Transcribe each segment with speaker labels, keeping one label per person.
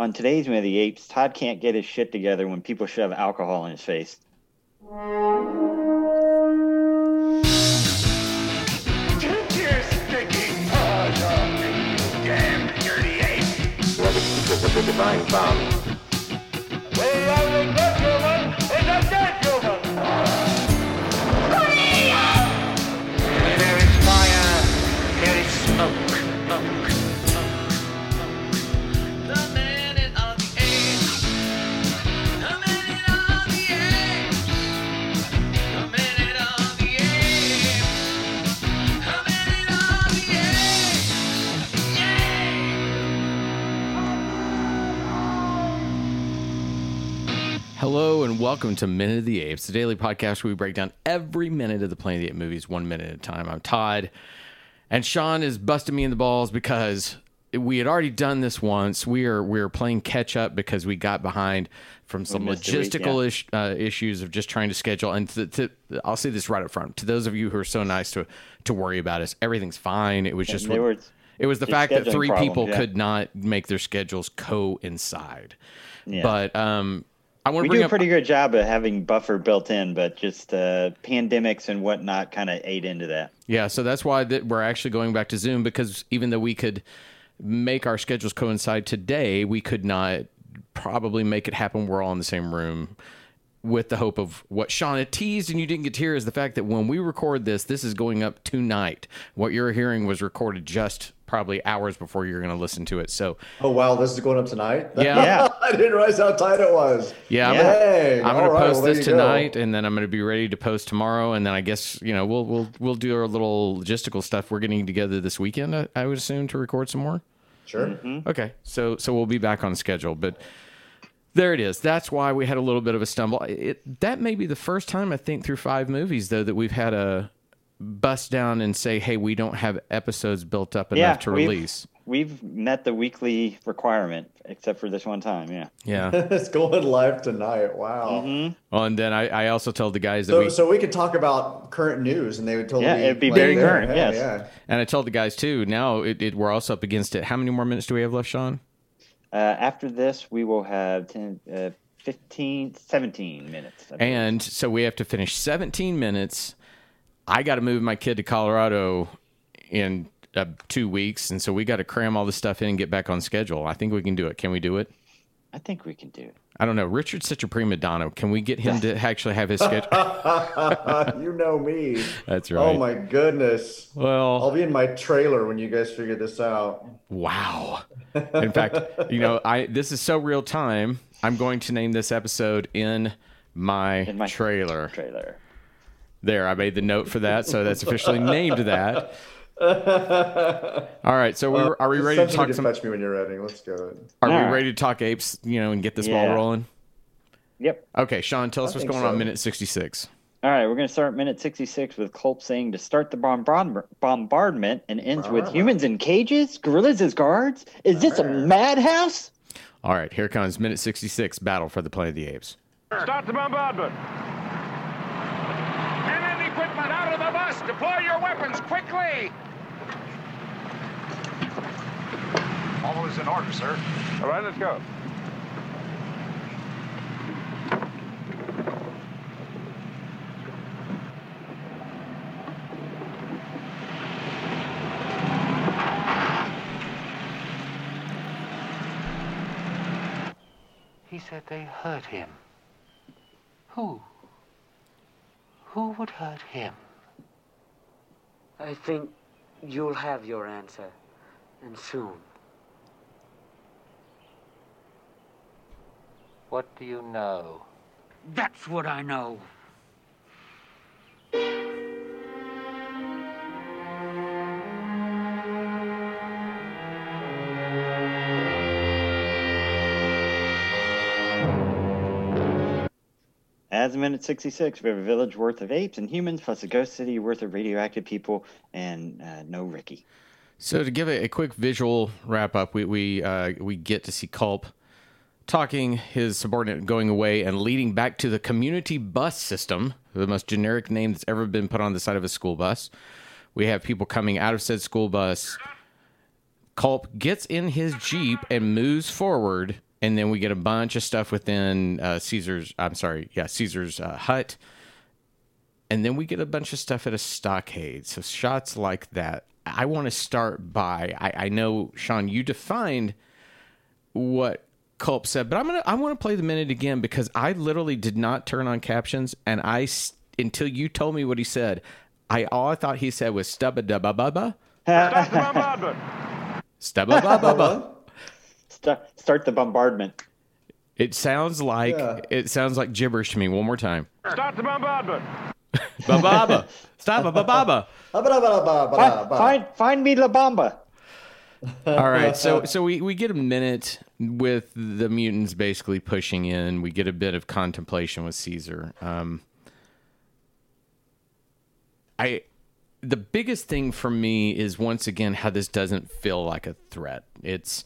Speaker 1: On today's Man of the Apes, Todd can't get his shit together when people shove alcohol in his face.
Speaker 2: the divine found.
Speaker 3: Hello and welcome to Minute of the Apes, the daily podcast where we break down every minute of the Planet of the Apes movies one minute at a time. I'm Todd, and Sean is busting me in the balls because we had already done this once. We are we are playing catch up because we got behind from some logistical week, yeah. ish, uh, issues of just trying to schedule. And to, to, I'll say this right up front to those of you who are so nice to to worry about us, everything's fine. It was just
Speaker 1: were,
Speaker 3: it was the fact that three people
Speaker 1: yeah.
Speaker 3: could not make their schedules coincide. Yeah. But um, I want
Speaker 1: we
Speaker 3: to bring
Speaker 1: do a
Speaker 3: up,
Speaker 1: pretty good job of having buffer built in, but just uh, pandemics and whatnot kind of ate into that.
Speaker 3: Yeah, so that's why that we're actually going back to Zoom because even though we could make our schedules coincide today, we could not probably make it happen. We're all in the same room with the hope of what Sean teased and you didn't get to hear is the fact that when we record this, this is going up tonight. What you're hearing was recorded just probably hours before you're going to listen to it. So,
Speaker 4: oh wow, this is going up tonight.
Speaker 3: Yeah,
Speaker 1: yeah.
Speaker 4: I didn't realize how tight it was.
Speaker 3: Yeah,
Speaker 1: Yeah.
Speaker 3: I'm, going
Speaker 4: All
Speaker 3: to
Speaker 4: right,
Speaker 3: post
Speaker 4: well,
Speaker 3: this
Speaker 4: there you go.
Speaker 3: tonight, and then I'm going to be ready to post tomorrow, and then I guess you know we'll we'll we'll do our little logistical stuff. We're getting together this weekend, I, I would assume, to record some more.
Speaker 4: Sure.
Speaker 1: Mm-hmm.
Speaker 3: Okay, so so we'll be back on schedule, but there it is. That's why we had a little bit of a stumble. It, that may be the first time I think through five movies though that we've had a bust down and say, "Hey, we don't have episodes built up enough
Speaker 1: Yeah,
Speaker 3: to
Speaker 1: we've-
Speaker 3: release."
Speaker 1: We've met the weekly requirement, except for this one time. Yeah.
Speaker 3: Yeah.
Speaker 4: it's going live tonight. Wow.
Speaker 1: Mm-hmm.
Speaker 3: well, and then I, I also told the guys that
Speaker 4: So,
Speaker 3: we
Speaker 4: so we could talk about current news, and they would totally
Speaker 1: Yeah, it'd be
Speaker 4: like,
Speaker 1: very current,
Speaker 4: Yeah,
Speaker 1: yes.
Speaker 4: yeah.
Speaker 3: and I told the guys too. Now it, it, we're also up against it. How many more minutes do we have left, Sean?
Speaker 1: Uh, after this, we will have 10, uh, 15, 17 minutes.
Speaker 3: And so we have to finish 17 minutes. I got to move my kid to Colorado in uh, two weeks, and so we got to cram all this stuff in and get back on schedule. I think we can do it. Can we do it?
Speaker 1: I think we can do it.
Speaker 3: I don't know. Richard's such a prima donna. Can we get him to actually have his schedule?
Speaker 4: you know me.
Speaker 3: That's oh, right.
Speaker 4: Oh my goodness.
Speaker 3: Well, I'll
Speaker 4: be in my trailer when you guys figure this out.
Speaker 3: wow. In fact, you know, I this is so real time. I'm going to name this episode in my,
Speaker 1: In my
Speaker 3: trailer.
Speaker 1: Trailer.
Speaker 3: There, I made the note for that, so that's officially named that. All right, so we, uh, are we ready to
Speaker 4: somebody
Speaker 3: talk
Speaker 4: to
Speaker 3: some?
Speaker 4: fetch me when you're ready. Let's go.
Speaker 3: Are we
Speaker 1: All right.
Speaker 3: ready to talk apes? You know, and get this ball rolling.
Speaker 1: Yep.
Speaker 3: Okay, Sean, tell us
Speaker 4: I
Speaker 3: what's
Speaker 4: think
Speaker 3: going on. Minute sixty-six.
Speaker 1: All right, we're going to start minute 66 with Culp saying to start the bombard- bombardment and ends with humans in cages, gorillas as guards. Is this a madhouse?
Speaker 3: All right, here comes minute sixty-six. Battle for the Planet of the Apes.
Speaker 5: Start the bombardment. Out of the bus. Deploy your weapons quickly.
Speaker 6: All is in order, sir.
Speaker 5: All right, let's go.
Speaker 7: He said they hurt him. Who? Who would hurt him?
Speaker 8: I think you'll have your answer, and soon.
Speaker 7: What do you know?
Speaker 8: That's what I know.
Speaker 1: Minute 66, we have a village worth of apes and humans, plus a ghost city worth of radioactive people, and uh, no Ricky.
Speaker 3: So to give a, a quick visual wrap up, we we uh, we get to see Culp talking his subordinate going away and leading back to the community bus system, the most generic name that's ever been put on the side of a school bus. We have people coming out of said school bus. Culp gets in his jeep and moves forward, and then we get a bunch of stuff within uh, Caesar's. I'm sorry, yeah, Caesar's uh, hut, and then we get a bunch of stuff at a stockade. So shots like that. I want to start by. I, I know Sean, you defined what Culp said, but I'm gonna I want to play the minute again because I literally did not turn on captions, and I s- until you told me what he said, I all I thought he said was stubba dubba bubba. Stubba bubba bubba.
Speaker 1: Start, start the bombardment.
Speaker 3: It sounds like
Speaker 4: Yeah.
Speaker 3: it sounds like gibberish to me. One more time.
Speaker 5: Start the bombardment.
Speaker 3: Bababa. Stop bababa.
Speaker 1: Find, find, find me La Bamba.
Speaker 3: All right, so so we, we get a minute with the mutants basically pushing in. We get a bit of contemplation with Caesar. Um, I the biggest thing for me is once again how this doesn't feel like a threat. It's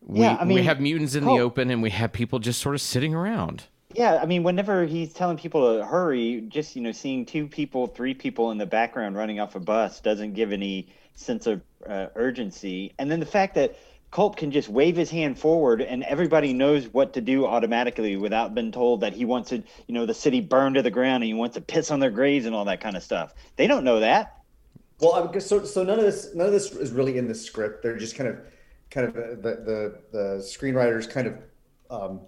Speaker 3: we
Speaker 1: Yeah, I mean, we
Speaker 3: have mutants in
Speaker 1: Cole-
Speaker 3: the open and we have people just sort of sitting around.
Speaker 1: Yeah, I mean, whenever he's telling people to hurry, just you know, seeing two people, three people in the background running off a bus doesn't give any sense of uh, urgency. And then the fact that Culp can just wave his hand forward and everybody knows what to do automatically without being told that he wants to, you know, the city burned to the ground and he wants to piss on their graves and all that kind of stuff. They don't know that.
Speaker 4: Well, I guess so. So none of this, none of this is really in the script. They're just kind of, kind of the the the screenwriters kind of um,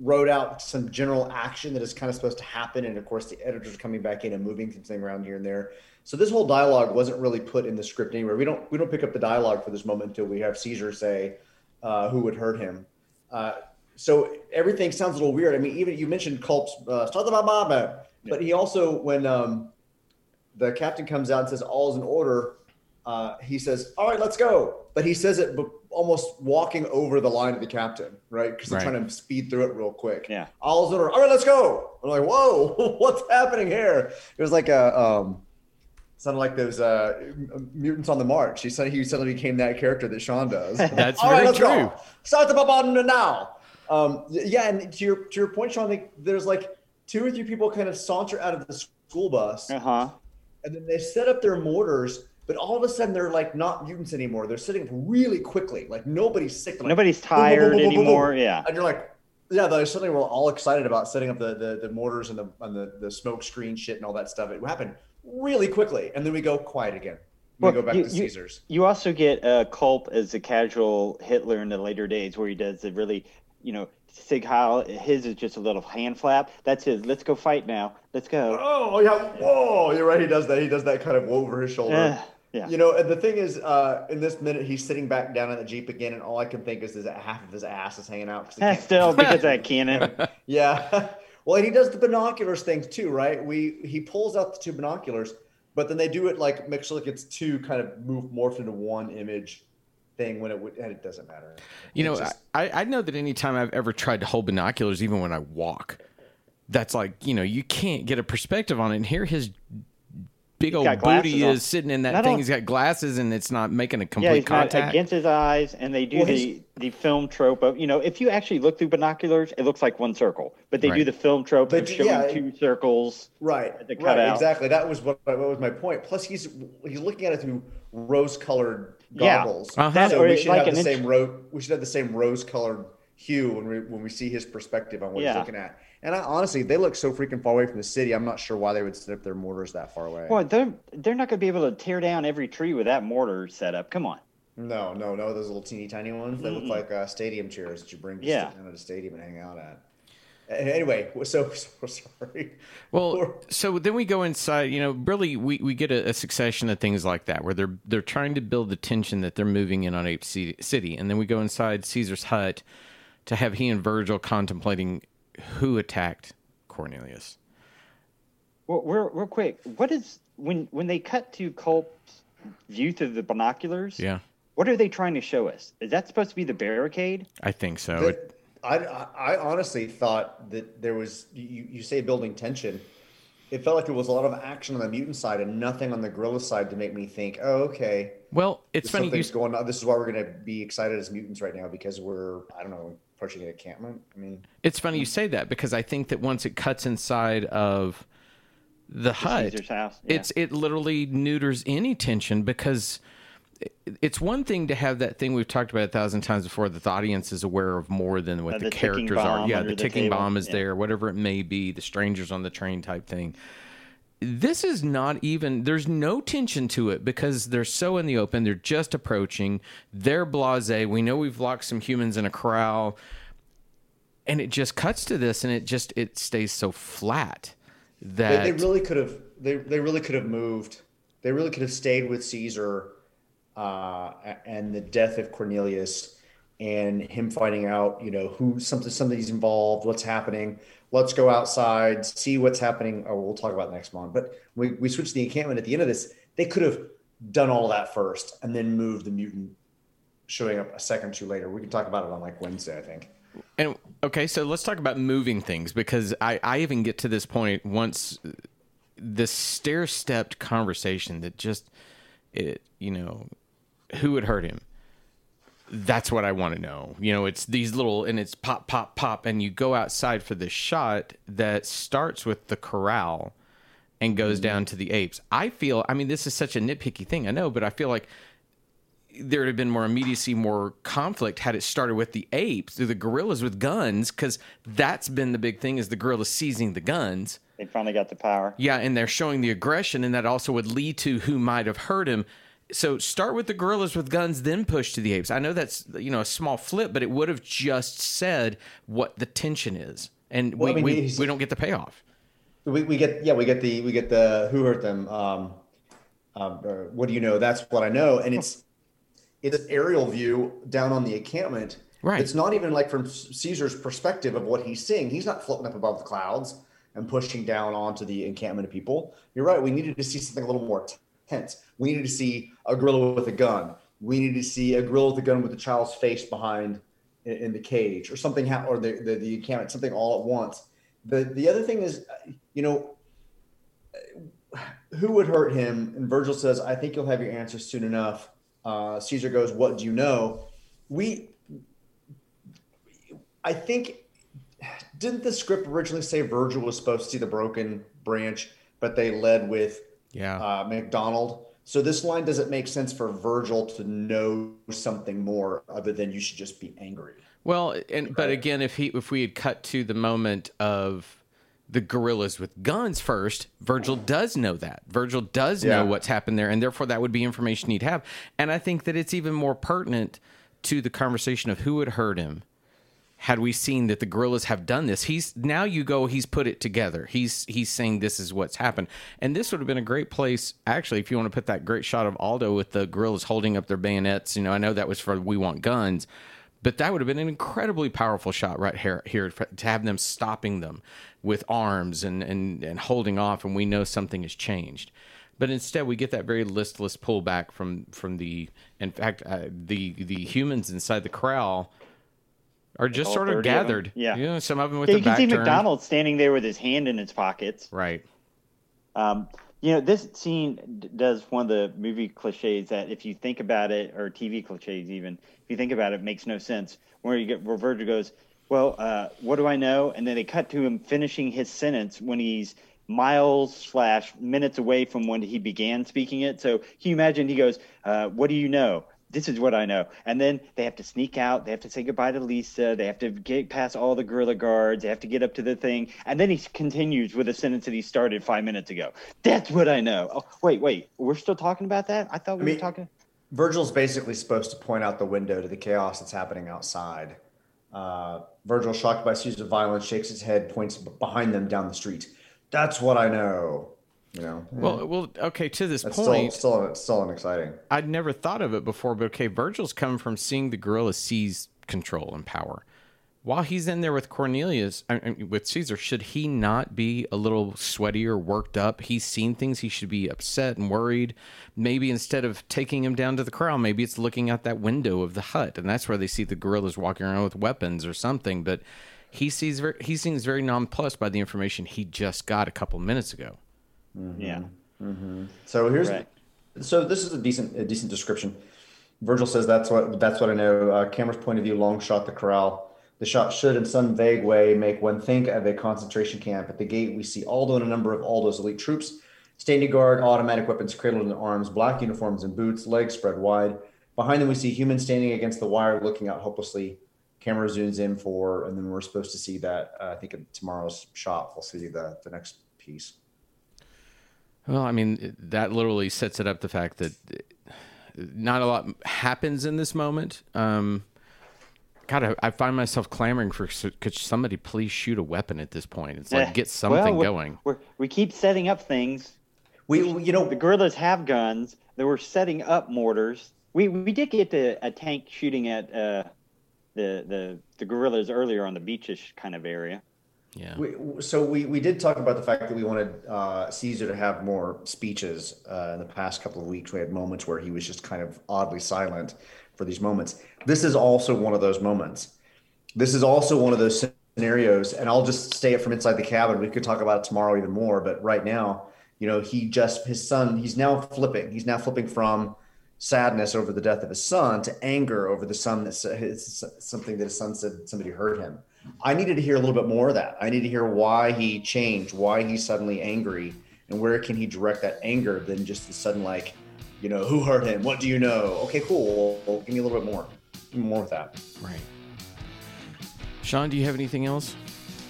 Speaker 4: wrote out some general action that is kind of supposed to happen, and of course the editors coming back in and moving something around here and there. So this whole dialogue wasn't really put in the script anywhere. We don't we don't pick up the dialogue for this moment until we have Caesar say uh, who would hurt him. Uh, so everything sounds a little weird. I mean, even you mentioned Culp's uh, "Start the Baba," but he also when um, the captain comes out and says all is in order uh, he says all right let's go but he says it almost walking over the line of the captain right because they're
Speaker 3: Right.
Speaker 4: trying to speed through it real quick
Speaker 1: Yeah.
Speaker 4: all is in order all right let's go i'm like whoa what's happening here it was like a um sounded like those uh mutants on the march he said he suddenly became that character that sean does
Speaker 3: That's
Speaker 4: all right
Speaker 3: very
Speaker 4: let's
Speaker 3: true.
Speaker 4: go start the bombardment now um yeah and to your to your point sean like, there's like two or three people kind of saunter out of the school bus
Speaker 1: Uh huh.
Speaker 4: and then they set up their mortars, but all of a sudden they're like not mutants anymore. They're sitting up really quickly, like nobody's sick. Like,
Speaker 1: Nobody's tired
Speaker 4: boom, boom, boom,
Speaker 1: anymore. Yeah.
Speaker 4: and you're like, yeah, they suddenly were all excited about setting up the the, the mortars and the and the, the smoke screen shit and all that stuff. It happened really quickly, and then we go quiet again. We
Speaker 1: Well,
Speaker 4: go back
Speaker 1: you-
Speaker 4: to
Speaker 1: you-
Speaker 4: Caesars.
Speaker 1: You also get uh, Culp as a casual Hitler in the later days, where he does the really, you know, Sig Heil. His is just a little hand flap. That's his. Let's go fight now. Let's go.
Speaker 4: Oh yeah, whoa! You're right. He does that. He does that kind of over his shoulder.
Speaker 1: Uh, yeah.
Speaker 4: You know, and the thing is, uh, in this minute, he's sitting back down in the jeep again, and all I can think is, is that half of his ass is hanging out. 'cause he
Speaker 1: Still because that cannon.
Speaker 4: Yeah. Well, and he does the binoculars thing too, right? We he pulls out the two binoculars, but then they do it like makes it like it's two kind of move morphed into one image thing when it would and it doesn't matter.
Speaker 3: You know,
Speaker 4: just-
Speaker 3: I, I know that anytime I've ever tried to hold binoculars, even when I walk, that's like, you know, you can't get a perspective on it. And here his big old booty
Speaker 1: on.
Speaker 3: is sitting in that
Speaker 1: Not
Speaker 3: thing.
Speaker 1: on-
Speaker 3: He's got glasses and it's not making a
Speaker 1: yeah,
Speaker 3: complete
Speaker 1: he's
Speaker 3: contact.
Speaker 1: against his eyes, and they do
Speaker 4: Well,
Speaker 1: the the film trope of you know if you actually look through binoculars, it looks like one circle, but they do the film trope
Speaker 4: But
Speaker 1: of showing
Speaker 4: yeah,
Speaker 1: two circles.
Speaker 4: right, right,
Speaker 1: cutout.
Speaker 4: exactly. That was what, what was my point. Plus, he's he's looking at it through rose-colored
Speaker 1: Yeah.
Speaker 4: Goggles.
Speaker 3: Uh-huh.
Speaker 4: So
Speaker 1: or
Speaker 4: we should
Speaker 1: like
Speaker 4: have the
Speaker 1: int-
Speaker 4: same ro- We should have the same rose-colored hue when we when we see his perspective on what
Speaker 1: Yeah.
Speaker 4: he's looking at. And I, honestly, they look so freaking far away from the city. I'm not sure why they would set up their mortars that far away.
Speaker 1: Well, they're they're not going to be able to tear down every tree with that mortar setup. Come on.
Speaker 4: No, no, no. Those little teeny tiny ones. They look like uh, stadium chairs that you bring to
Speaker 1: Yeah.
Speaker 4: sit down at a stadium and hang out at. A- Anyway, so, so sorry.
Speaker 3: Well, so then we go inside. You know, really, we, we get a, a succession of things like that where they're they're trying to build the tension that they're moving in on Ape Ci- City, and then we go inside Caesar's hut to have he and Virgil contemplating who attacked Cornelius.
Speaker 1: Well, real, real quick, what is when when they cut to Culp's view through the binoculars?
Speaker 3: Yeah,
Speaker 1: What are they trying to show us? Is that supposed to be the barricade?
Speaker 3: I think so.
Speaker 4: The-
Speaker 3: It-
Speaker 4: I, I I honestly thought that there was you, you say building tension. It felt like there was a lot of action on the mutant side and nothing on the gorilla side to make me think, oh, okay.
Speaker 3: Well, it's funny. You,
Speaker 4: Something's going on. This is why we're going to be excited as mutants right now because we're I don't know approaching an encampment. I mean,
Speaker 3: It's funny you say that because I think that once it cuts inside of the hut,
Speaker 1: house, yeah.
Speaker 3: it's it literally neuters any tension because it- it's one thing to have that thing we've talked about a thousand times before that the audience is aware of more than what
Speaker 1: Uh,
Speaker 3: the,
Speaker 1: the
Speaker 3: characters are. Yeah, the
Speaker 1: the
Speaker 3: ticking
Speaker 1: table,
Speaker 3: bomb is
Speaker 1: yeah.
Speaker 3: there, whatever it may be, the strangers on the train type thing. This is not even, there's no tension to it because they're so in the open. They're just approaching. They're blase. We know we've locked some humans in a corral and it just cuts to this and it just it stays so flat
Speaker 4: they,
Speaker 3: that
Speaker 4: they really could have they, they really could have moved. They really could have stayed with Caesar uh, and the death of Cornelius and him finding out, you know, who something somebody's involved, what's happening. Let's go outside, see what's happening. Oh, we'll talk about next month. But we we switched the encampment at the end of this. They could have done all that first and then moved the mutant showing up a second or two later. We can talk about it on like Wednesday, I think.
Speaker 3: and okay so let's talk about moving things because i i even get to this point once this stair stepped conversation that just it you know who would hurt him that's what i want to know you know it's these little and it's pop pop pop and you go outside for this shot that starts with the corral and goes mm-hmm. down to the apes i feel i mean this is such a nitpicky thing i know but i feel like there would have been more immediacy, more conflict had it started with the apes, the gorillas with guns, because that's been the big thing is the gorillas seizing the guns.
Speaker 1: They finally got the power.
Speaker 3: Yeah, and they're showing the aggression, and that also would lead to who might have hurt him. So start with the gorillas with guns, then push to the apes. I know that's you know a small flip, but it would have just said what the tension is, and
Speaker 4: Well, I
Speaker 3: we,
Speaker 4: mean,
Speaker 3: we, we don't get the payoff.
Speaker 4: We, we get yeah we get the we get the who hurt them um, um what do you know? That's what I know. And it's it's an aerial view down on the encampment.
Speaker 3: Right.
Speaker 4: it's not even like from Caesar's perspective of what he's seeing. He's not floating up above the clouds and pushing down onto the encampment of people. You're right. We needed to see something a little more tense we needed to see a gorilla with a gun we needed to see a gorilla with a gun with a child's face behind in, in the cage or something ha- or the, the the encampment something all at once the the other thing is you know who would hurt him? And Virgil says, I think you'll have your answer soon enough. Uh, Caesar goes, What do you know? We, I think, didn't the script originally say Virgil was supposed to see the broken branch, but they led with
Speaker 3: Yeah.
Speaker 4: uh, McDonald? So this line doesn't make sense for Virgil to know something more other than you should just be angry.
Speaker 3: Well, and but again, if he if we had cut to the moment of the gorillas with guns first, Virgil does know that. Virgil does know what's happened there, and therefore that would be information he'd have. And I think that it's even more pertinent to the conversation of who had hurt him. Had we seen that the gorillas have done this, he's now you go. He's put it together. He's he's saying this is what's happened, and this would have been a great place actually if you want to put that great shot of Aldo with the gorillas holding up their bayonets. You know, I know that was for we want guns, but that would have been an incredibly powerful shot right here, here to have them stopping them with arms and, and, and holding off, and we know something has changed. But instead, we get that very listless pullback from from the. In fact, uh, the the humans inside the corral are just
Speaker 1: all
Speaker 3: sort of
Speaker 1: 30 of
Speaker 3: gathered.
Speaker 1: Yeah.
Speaker 3: you know, some of them with
Speaker 1: Yeah,
Speaker 3: their
Speaker 1: you can see
Speaker 3: turned.
Speaker 1: McDonald standing there with his hand in his pockets.
Speaker 3: Right.
Speaker 1: Um, you know, this scene d- does one of the movie cliches that, if you think about it, or TV cliches even, if you think about it, makes no sense. Where you get where Virgil goes, well, uh, what do I know? And then they cut to him finishing his sentence when he's miles slash minutes away from when he began speaking it. So can you imagine? He goes, uh, "What do you know?" This is what I know. And then they have to sneak out. They have to say goodbye to Lisa. They have to get past all the gorilla guards. They have to get up to the thing. And then he continues with a sentence that he started five minutes ago. That's what I know. Oh, wait, wait. We're still talking about that? I thought we
Speaker 4: mean-
Speaker 1: were talking.
Speaker 4: Virgil's basically supposed to point out the window to the chaos that's happening outside. Uh, Virgil, shocked by Caesar's violence, shakes his head, points behind them down the street. That's what I know. You know,
Speaker 3: Well, well, okay. To this
Speaker 4: that's
Speaker 3: point,
Speaker 4: still still still unexciting.
Speaker 3: I'd never thought of it before, but okay, Virgil's come from seeing the gorilla seize control and power. while he's in there with Cornelius, I mean, with Caesar, should he not be a little sweaty or worked up? He's seen things. He should be upset and worried. Maybe instead of taking him down to the corral, maybe it's looking out that window of the hut, and that's where they see the gorillas walking around with weapons or something. But he sees very, he seems very nonplussed by the information he just got a couple minutes ago.
Speaker 1: Yeah.
Speaker 4: So here's
Speaker 1: Right.
Speaker 4: so this is a decent a decent description. Virgil says that's what that's what I know. Uh, camera's point of view, long shot the corral. The shot should, in some vague way, make one think of a concentration camp. At the gate, we see Aldo and a number of Aldo's elite troops, standing guard, automatic weapons cradled in their arms, black uniforms and boots, legs spread wide. Behind them, we see humans standing against the wire, looking out hopelessly. Camera zooms in for, and then we're supposed to see that. Uh, I think in tomorrow's shot, we'll see the the next piece.
Speaker 3: Well, I mean, that literally sets it up the fact that uh, not a lot happens in this moment. Um, God, I, I find myself clamoring for could somebody please shoot a weapon at this point? It's like get
Speaker 1: well,
Speaker 3: something
Speaker 1: we're-
Speaker 3: going.
Speaker 1: We're, we keep setting up things.
Speaker 4: We, you know,
Speaker 1: The gorillas have guns. They were setting up mortars. We we did get the, a tank shooting at uh, the the the gorillas earlier on the beachish kind of area.
Speaker 3: Yeah.
Speaker 4: We, so we, we did talk about the fact that we wanted uh, Caesar to have more speeches uh, in the past couple of weeks. We had moments where he was just kind of oddly silent for these moments. This is also one of those moments. This is also one of those scenarios, and I'll just stay it from inside the cabin. We could talk about it tomorrow even more, but right now, you know, he just his son. He's now flipping. He's now flipping from sadness over the death of his son to anger over the son that sa- something that his son said somebody hurt him. I needed to hear a little bit more of that. I need to hear why he changed, why he's suddenly angry, and where can he direct that anger than just the sudden like, you know, who hurt him? What do you know? Okay, cool. Well, give me a little bit more, give me more of that.
Speaker 3: Right. Sean, do you have anything else?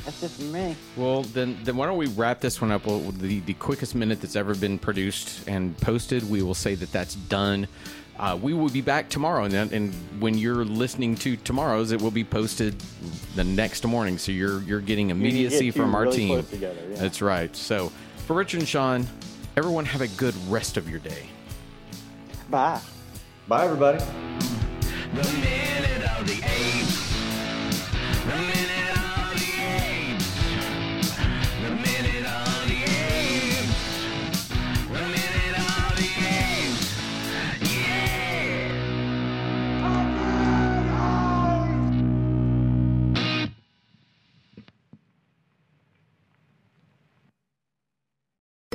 Speaker 1: That's it for me.
Speaker 3: Well, then, then why don't we wrap this one up? Well, the the quickest minute that's ever been produced and posted. We will say that that's done. Uh, we will be back tomorrow, and, then- and when you're listening to tomorrow's, it will be posted the next morning. So you're you're getting
Speaker 1: get
Speaker 3: immediacy
Speaker 1: two
Speaker 3: from our
Speaker 1: really
Speaker 3: team.
Speaker 1: close together, yeah.
Speaker 3: That's right. So for Richard and Sean, everyone have a good rest of your day.
Speaker 1: Bye.
Speaker 4: Bye, everybody.